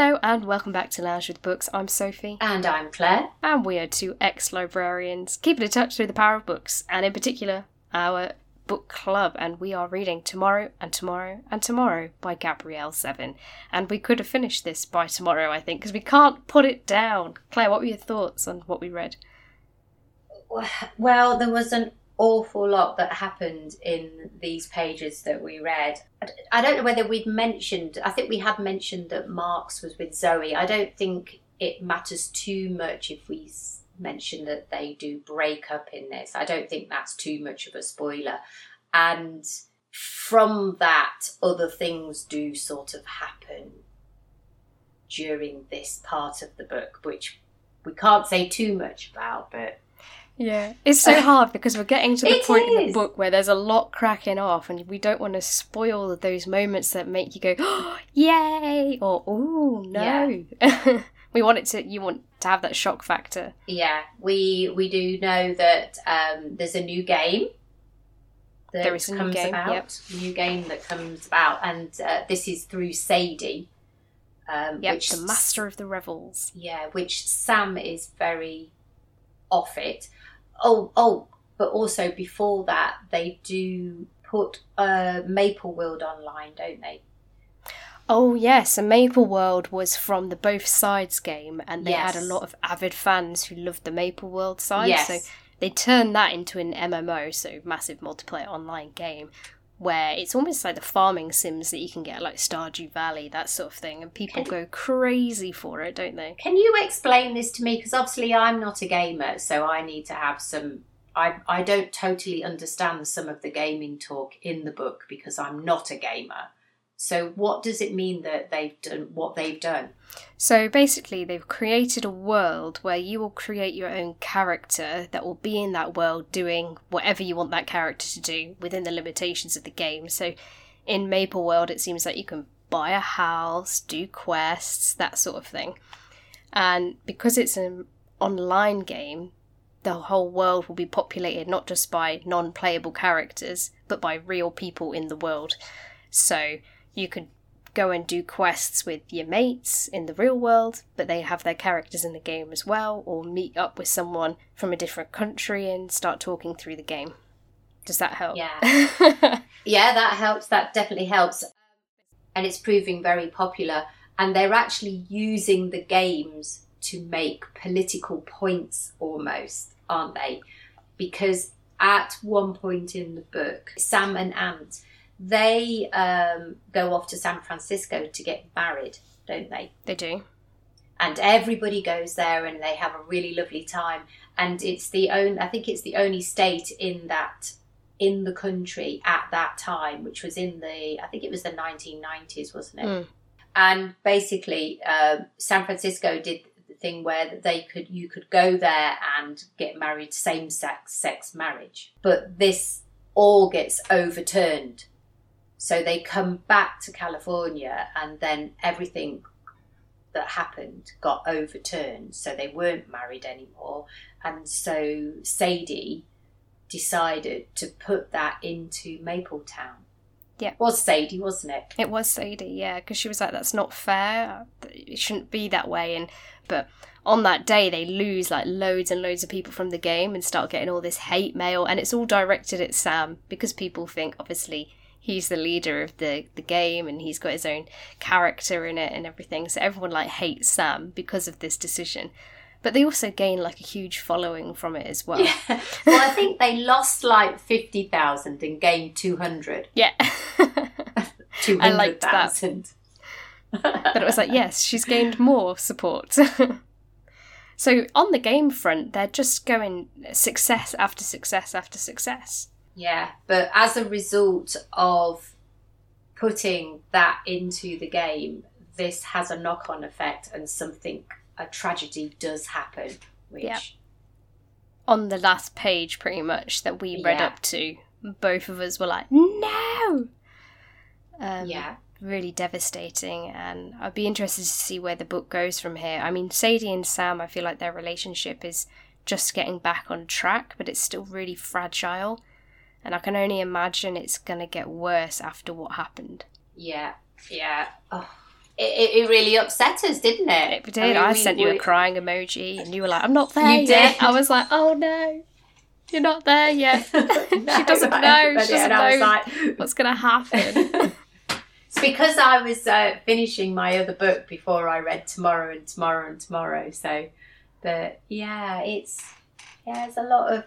Hello and welcome back to Lounge with Books. I'm Sophie. And I'm Claire. And we are two ex librarians keeping in touch through the power of books, and in particular, our book club. And we are reading Tomorrow and Tomorrow and Tomorrow by Gabrielle Zevin. And we could have finished this by tomorrow, I think, because we can't put it down. Claire, what were your thoughts on what we read? Well, there was an awful lot that happened in these pages that we read. I don't know whether we'd mentioned, I think we had mentioned that Marx was with Zoe. I don't think it matters too much if we mention that they do break up in this. I don't think that's too much of a spoiler. And from that, other things do sort of happen during this part of the book, which we can't say too much about, but yeah, it's so hard because we're getting to the it point is. in the book where there's a lot cracking off, and we don't want to spoil those moments that make you go, oh, "Yay!" or "Oh no." Yeah. we want it to. You want to have that shock factor. Yeah, we we do know that um, there's a new game. That there is a comes new game. About, yep. New game that comes about, and uh, this is through Sadie. Um, yep, which, the master of the revels. Yeah, which Sam is very off it Oh, oh, but also before that, they do put uh, Maple World online, don't they? Oh yes, and Maple World was from the both sides game, and they yes. had a lot of avid fans who loved the Maple World side. Yes. So they turned that into an MMO, so massive multiplayer online game, where it's almost like the farming sims that you can get like Stardew Valley, that sort of thing, and people can, go crazy for it, don't they? Can you explain this to me? Because obviously I'm not a gamer, so I need to have some. I I don't totally understand some of the gaming talk in the book because I'm not a gamer. So, what does it mean that they've done what they've done? So, basically, they've created a world where you will create your own character that will be in that world doing whatever you want that character to do within the limitations of the game. So, in Maple World, it seems like you can buy a house, do quests, that sort of thing. And because it's an online game, the whole world will be populated not just by non playable characters, but by real people in the world. So, you could go and do quests with your mates in the real world, but they have their characters in the game as well, or meet up with someone from a different country and start talking through the game. Does that help? Yeah. yeah, that helps. That definitely helps. And it's proving very popular. And they're actually using the games to make political points almost, aren't they? Because at one point in the book, Sam and Ant they um, go off to San Francisco to get married, don't they? They do. And everybody goes there and they have a really lovely time. And it's the only, I think it's the only state in that, in the country at that time, which was in the, I think it was the 1990s, wasn't it? Mm. And basically, uh, San Francisco did the thing where they could, you could go there and get married, same sex, sex marriage. But this all gets overturned so they come back to California, and then everything that happened got overturned. So they weren't married anymore. And so Sadie decided to put that into Mapletown. Yeah. It was Sadie, wasn't it? It was Sadie, yeah, because she was like, that's not fair. It shouldn't be that way. And But on that day, they lose like loads and loads of people from the game and start getting all this hate mail. And it's all directed at Sam because people think, obviously, he's the leader of the the game and he's got his own character in it and everything. So everyone like hates Sam because of this decision. But they also gain like a huge following from it as well. Yeah. Well, I think they lost like fifty thousand and gained two hundred. Yeah. two hundred thousand. but it was like, yes, she's gained more support. so on the game front, they're just going success after success after success. Yeah, but as a result of putting that into the game, this has a knock on effect and something, a tragedy does happen, which. Yeah. On the last page, pretty much, that we read yeah. up to, both of us were like, no! Um, yeah. Really devastating, and I'd be interested to see where the book goes from here. I mean, Sadie and Sam, I feel like their relationship is just getting back on track, but it's still really fragile and I can only imagine it's going to get worse after what happened. Yeah, yeah. Oh, it, it really upset us, didn't it? It did. I, mean, I we- sent you a crying emoji, and you were like, "I'm not there You yet." did. I was like, "Oh no, you're not there yet. she doesn't know. She doesn't I was know like, what's gonna happen." It's because I was uh, finishing my other book before I read Tomorrow and Tomorrow and Tomorrow. So, but yeah, it's yeah, there's a lot of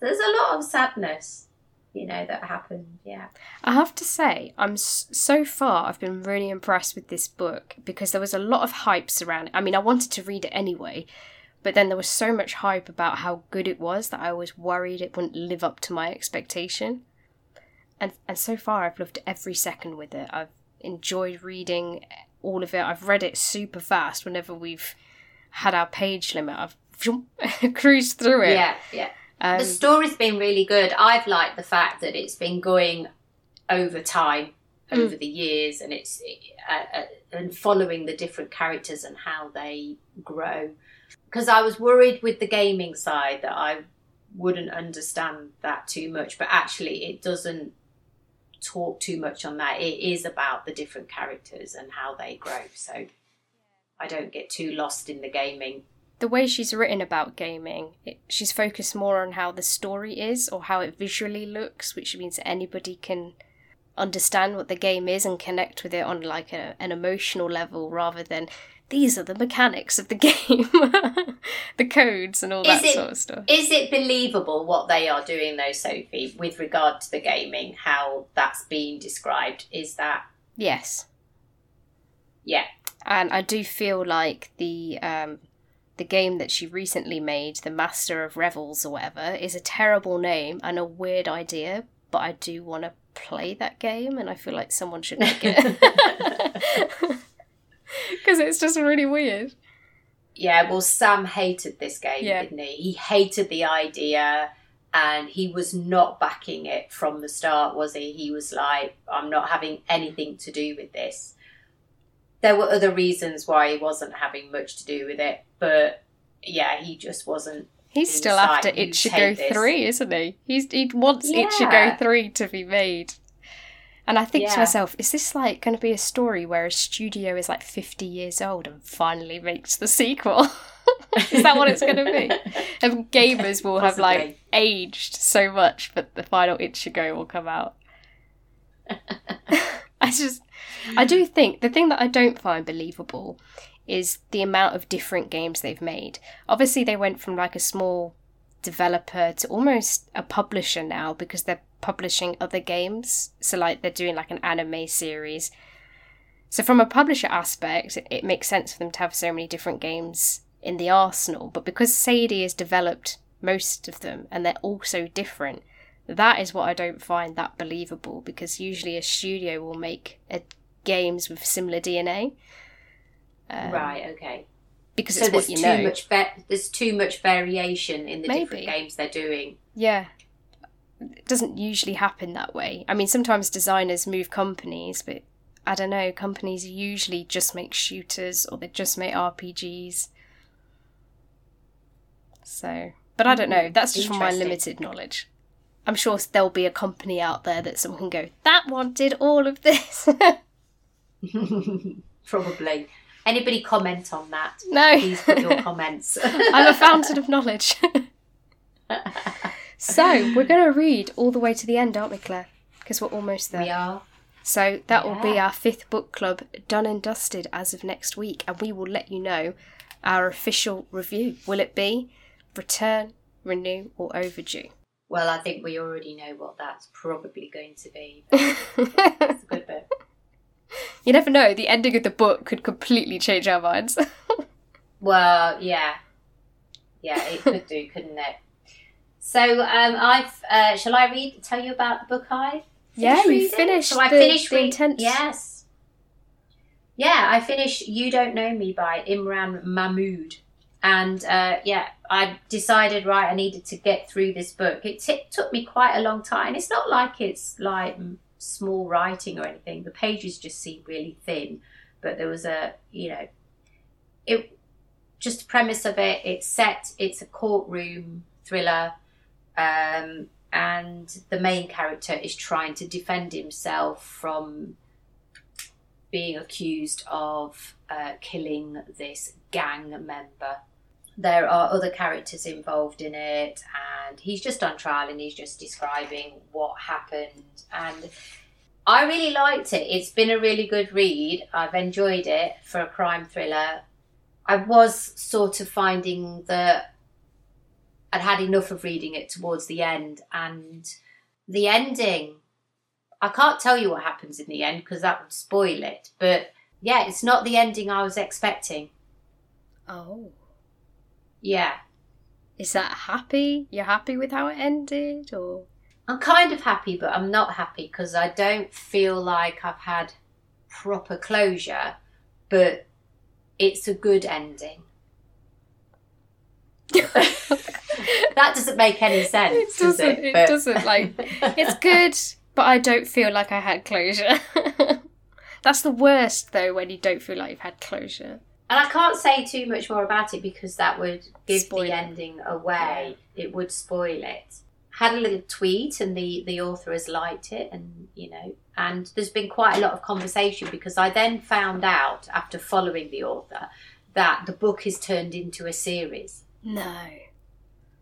there's a lot of sadness, you know, that happened. Yeah, I have to say, I'm so far I've been really impressed with this book because there was a lot of hype surrounding. I mean, I wanted to read it anyway, but then there was so much hype about how good it was that I was worried it wouldn't live up to my expectation. And and so far I've loved every second with it. I've enjoyed reading all of it. I've read it super fast whenever we've had our page limit. I've cruised through it. yeah, yeah. Um, the story's been really good. I've liked the fact that it's been going over time, Mm. over the years, and it's uh, uh, and following the different characters and how they grow. Because I was worried with the gaming side that I wouldn't understand that too much, but actually it doesn't talk too much on that. It is about the different characters and how they grow. So I don't get too lost in the gaming. The way she's written about gaming, it, she's focused more on how the story is or how it visually looks, which means anybody can understand what the game is and connect with it on like a, an emotional level rather than these are the mechanics of the game, the codes and all Is that it- sort of stuff. Is it believable what they are doing, though, Sophie, with regard to the gaming? How that's being described? Is that Yes. yeah? and I do feel like the um, the game that she recently made, the Master of Revels or whatever, is a terrible name and a weird idea. But I do want to play that game, and I feel like someone should make it because it's just really weird. Yeah. Well, Sam hated this game, Yeah. didn't he? He hated the idea. And he was not backing it from the start, was he? He was like, I'm not having anything to do with this. There were other reasons why he wasn't having much to do with it, but yeah, he just wasn't He's still after "You Ichigo take this." three, isn't he? He's he wants Yeah. Ichigo three to be made. And I think to myself, is this like going to be a story where a studio is like fifty years old and finally makes the sequel? is that what it's going to be? And gamers will have like aged so much, but the final Ichigo will come out. I just, I do think the thing that I don't find believable is the amount of different games they've made. Obviously, they went from like a small developer to almost a publisher now because they're publishing other games. So, like, they're doing like an anime series. So, from a publisher aspect, it, makes sense for them to have so many different games in the arsenal. But because Sadie has developed most of them and they're all so different, that is what I don't find that believable because usually a studio will make a, games with similar DNA. Um, right, okay. Because So it's there's what you too know. much va- there's too much variation in the different games they're doing. Yeah. It doesn't usually happen that way. I mean, sometimes designers move companies, but I don't know, companies usually just make shooters or they just make RPGs. So, but I don't know. Mm, That's just from my limited knowledge. I'm sure there'll be a company out there that someone can go, that one did all of this. Probably. Anybody comment on that? no. Please put your comments. I'm a fountain of knowledge. so, we're going to read all the way to the end, aren't we, Claire? Because we're almost there. we are. So that will be our fifth book club done and dusted as of next week, and we will let you know our official review. Will it be return, renew, or overdue? Well, I think we already know what that's probably going to be. It's a good bit. You never know, the ending of the book could completely change our minds. Well, yeah, yeah, it could do, couldn't it? So, um, I've uh, shall I read? Tell you about the book I yeah, you reading? finished So I the, read- intense. Yes. Yeah, I finished You Don't Know Me by Imran Mahmood. And uh, yeah, I decided, right, I needed to get through this book. It t- took me quite a long time. It's not like it's like small writing or anything. The pages just seem really thin. But there was a, you know, it just the premise of it. It's set, it's a courtroom thriller. Um, and the main character is trying to defend himself from being accused of uh, killing this gang member. There are other characters involved in it, and he's just on trial and he's just describing what happened. And I really liked it. It's been a really good read. I've enjoyed it for a crime thriller. I was sort of finding that I'd had enough of reading it towards the end, and the ending. I can't tell you what happens in the end because that would spoil it. But yeah, it's not the ending I was expecting. Oh. Yeah. Is that happy? You're happy with how it ended, or? I'm kind of happy, but I'm not happy because I don't feel like I've had proper closure, but it's a good ending. that doesn't make any sense. It does doesn't. it? It, But- doesn't. Like it's good, but I don't feel like I had closure. That's the worst, though, when you don't feel like you've had closure. And I can't say too much more about it because that would give Spoil the it. ending away. It would spoil it. Had a little tweet, and the the author has liked it, and you know, and there's been quite a lot of conversation because I then found out after following the author that the book is turned into a series. No.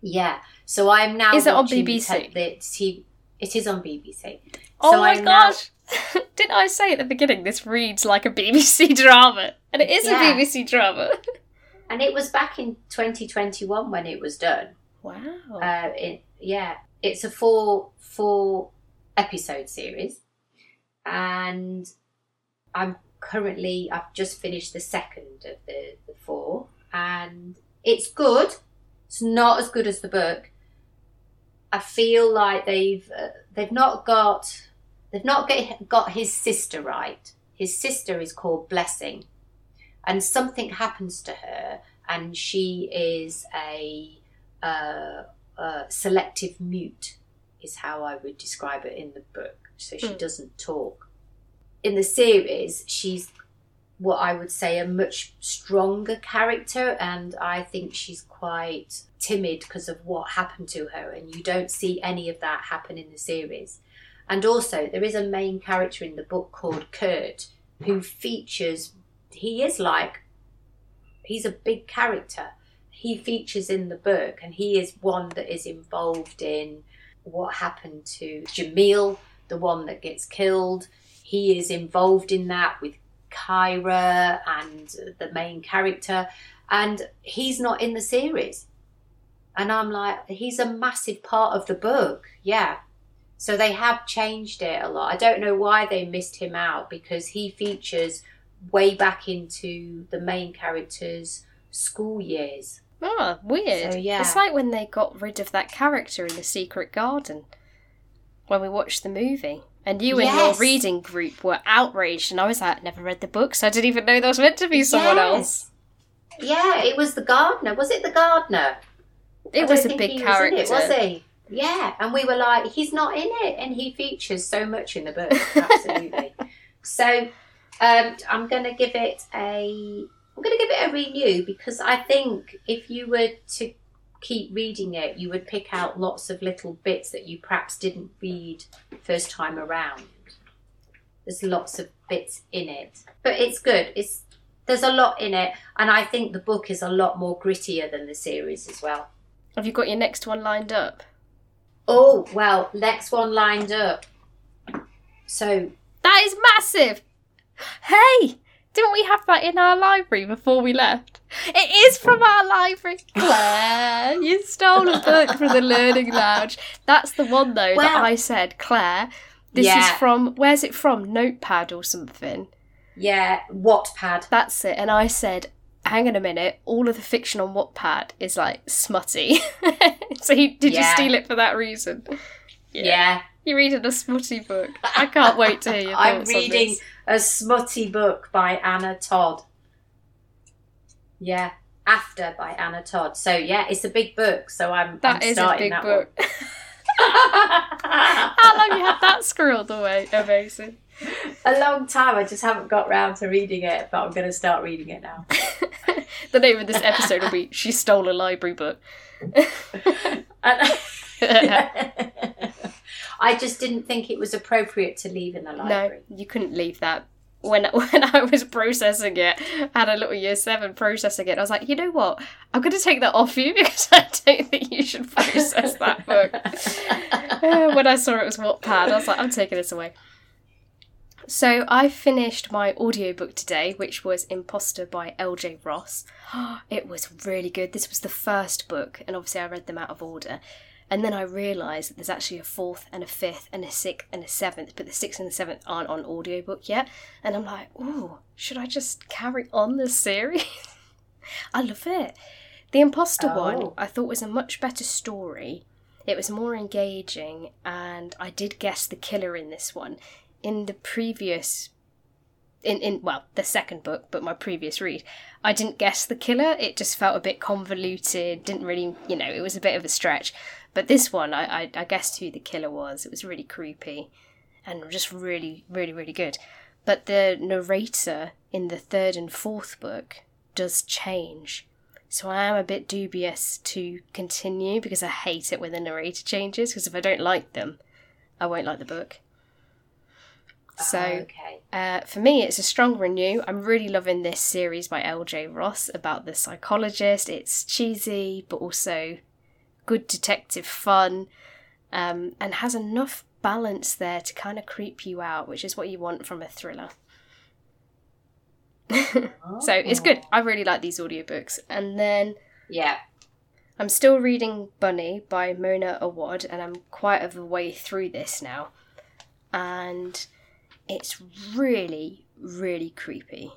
Yeah, so I am now. Is it on BBC? the it is on BBC. Oh So my I'm now- gosh! Didn't I say at the beginning this reads like a BBC drama? And it is Yeah. a BBC drama. And it was back in 2021 when it was done. Wow. Uh, it, yeah, it's a four four episode series, and I'm currently I've just finished the second of the, the four, and it's good. It's not as good as the book. I feel like they've uh, they've not got they've not get, got his sister right. His sister is called Blessing, and something happens to her, and she is a uh, uh, selective mute, is how I would describe it in the book. So she Mm. doesn't talk. In the series, she's what I would say a much stronger character, and I think she's quite timid because of what happened to her, and you don't see any of that happen in the series. And also, there is a main character in the book called Kurt who features, he is like, he's a big character. He features in the book, and he is one that is involved in what happened to Jamil, the one that gets killed. He is involved in that with Kyra and the main character, and he's not in the series. And I'm like, he's a massive part of the book, yeah. So they have changed it a lot. I don't know why they missed him out because he features way back into the main character's school years. Oh, weird. So, yeah. It's like when they got rid of that character in The Secret Garden when we watched the movie. And you and your reading group were outraged, and I was like, never read the book, so I didn't even know there was meant to be someone else. Yeah, it was the gardener. Was it the gardener? It don't was a big character. Was, it, was he? Yeah, and we were like, he's not in it, and he features so much in the book. Absolutely. so, um, I'm going to give it a. I'm going to give it a renew because I think if you were to keep reading it, you would pick out lots of little bits that you perhaps didn't read first time around. There's lots of bits in it, but it's good. It's there's a lot in it, and I think the book is a lot more grittier than the series as well. Have you got your next one lined up? Oh, well, next one lined up. So, That is massive! Hey! Didn't we have that in our library before we left? It is from our library. Claire, you stole a book from the Learning Lounge. That's the one, though, that I said, Claire, this is from, where's it from? Notepad or something. yeah, Wattpad. That's it. And I said, hang on a minute, all of the fiction on Wattpad is like smutty. so you, did you steal it for that reason? Yeah. You're reading a smutty book. I can't wait to hear your I'm reading. A smutty book by Anna Todd. Yeah, After by Anna Todd. So, yeah, it's a big book. So, I'm, That I'm is a big book. How long you had that squirreled away? Amazing. a long time. I just haven't got round to reading it, but I'm going to start reading it now. the name of this episode will be She Stole a Library Book. And- I just didn't think it was appropriate to leave in the library. no, you couldn't leave that. when when I was processing it, I had a little year seven processing it. I was like, you know what? I'm going to take that off you because I don't think you should process that book. when I saw it was Wattpad, I was like, I'm taking this away. So I finished my audiobook today, which was Imposter by LJ Ross. It was really good. This was the first book, and obviously I read them out of order. And then I realised that there's actually a fourth and a fifth and a sixth and a seventh, but the sixth and the seventh aren't on audiobook yet. And I'm like, oh, should I just carry on the series? I love it. The Imposter oh. one I thought was a much better story. It was more engaging, and I did guess the killer in this one in the previous in, in well the second book but my previous read i didn't guess the killer it just felt a bit convoluted didn't really you know it was a bit of a stretch but this one i i, I guessed who the killer was it was really creepy and just really really really good but the narrator in the third and fourth book does change so i am a bit dubious to continue because i hate it when the narrator changes because if i don't like them i won't like the book so oh, okay. uh, for me, it's a strong renew. I'm really loving this series by L.J. Ross about the psychologist. It's cheesy, but also good detective fun, um, and has enough balance there to kind of creep you out, which is what you want from a thriller. oh. so it's good. I really like these audiobooks. And then yeah, I'm still reading Bunny by Mona Awad, and I'm quite of the way through this now. And it's really, really creepy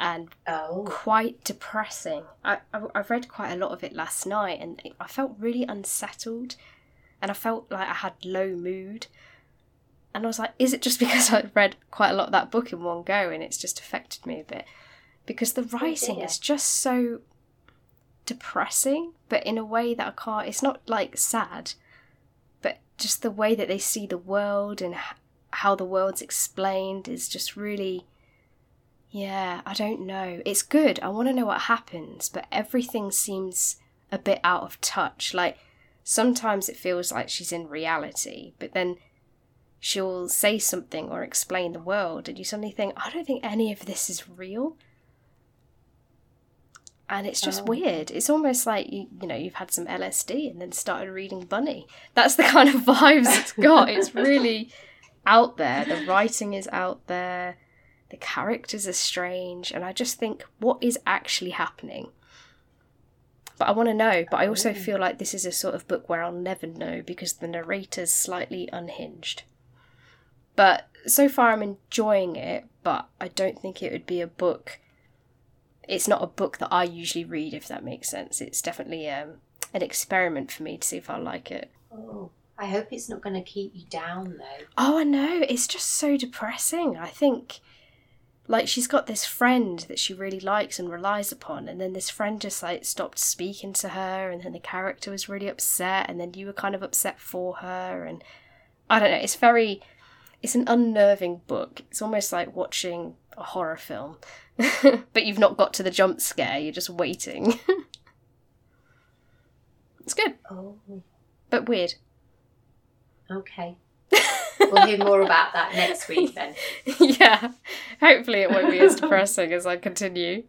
and oh. quite depressing. I, I, I read quite a lot of it last night and I felt really unsettled and I felt like I had low mood. And I was like, is it just because I read quite a lot of that book in one go and it's just affected me a bit? Because the oh, writing is just so depressing, but in a way that I can't, it's not like sad, but just the way that they see the world and how the world's explained is just really yeah, I don't know. It's good. I want to know what happens, but everything seems a bit out of touch. Like sometimes it feels like she's in reality, but then she'll say something or explain the world, and you suddenly think, I don't think any of this is real. And it's just oh. weird. It's almost like you, you know, you've had some LSD and then started reading Bunny. That's the kind of vibes it's got. it's really out there. The writing is out there. The characters are strange. And I just think, what is actually happening? But I want to know. But I also feel like this is a sort of book where I'll never know because the narrator's slightly unhinged. But so far I'm enjoying it, but I don't think it would be a book. It's not a book that I usually read, if that makes sense. It's definitely um, an experiment for me to see if I like it. Oh. I hope it's not going to keep you down though. Oh, I know. It's just so depressing. I think like she's got this friend that she really likes and relies upon and then this friend just like stopped speaking to her and then the character was really upset and then you were kind of upset for her and I don't know, it's very it's an unnerving book. It's almost like watching a horror film. but you've not got to the jump scare, you're just waiting. it's good. Oh. But weird. Okay. We'll hear more about that next week then. yeah. Hopefully it won't be as depressing as I continue.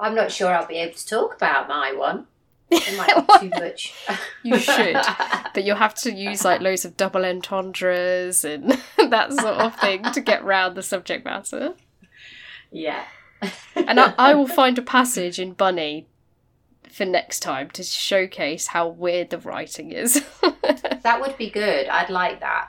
I'm not sure I'll be able to talk about my one. It might be too much. you should. But you'll have to use like loads of double entendres and that sort of thing to get round the subject matter. Yeah. and I, I will find a passage in Bunny for next time to showcase how weird the writing is. that would be good. I'd like that.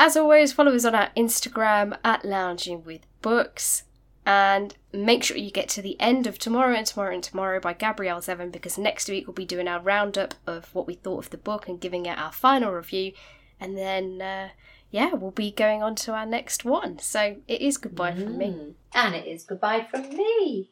As always, follow us on our Instagram at Lounging with Books. And make sure you get to the end of Tomorrow and Tomorrow and Tomorrow by Gabrielle Zevin because next week we'll be doing our roundup of what we thought of the book and giving it our final review. And then, uh, yeah, we'll be going on to our next one. So it is goodbye mm. from me. And it is goodbye from me.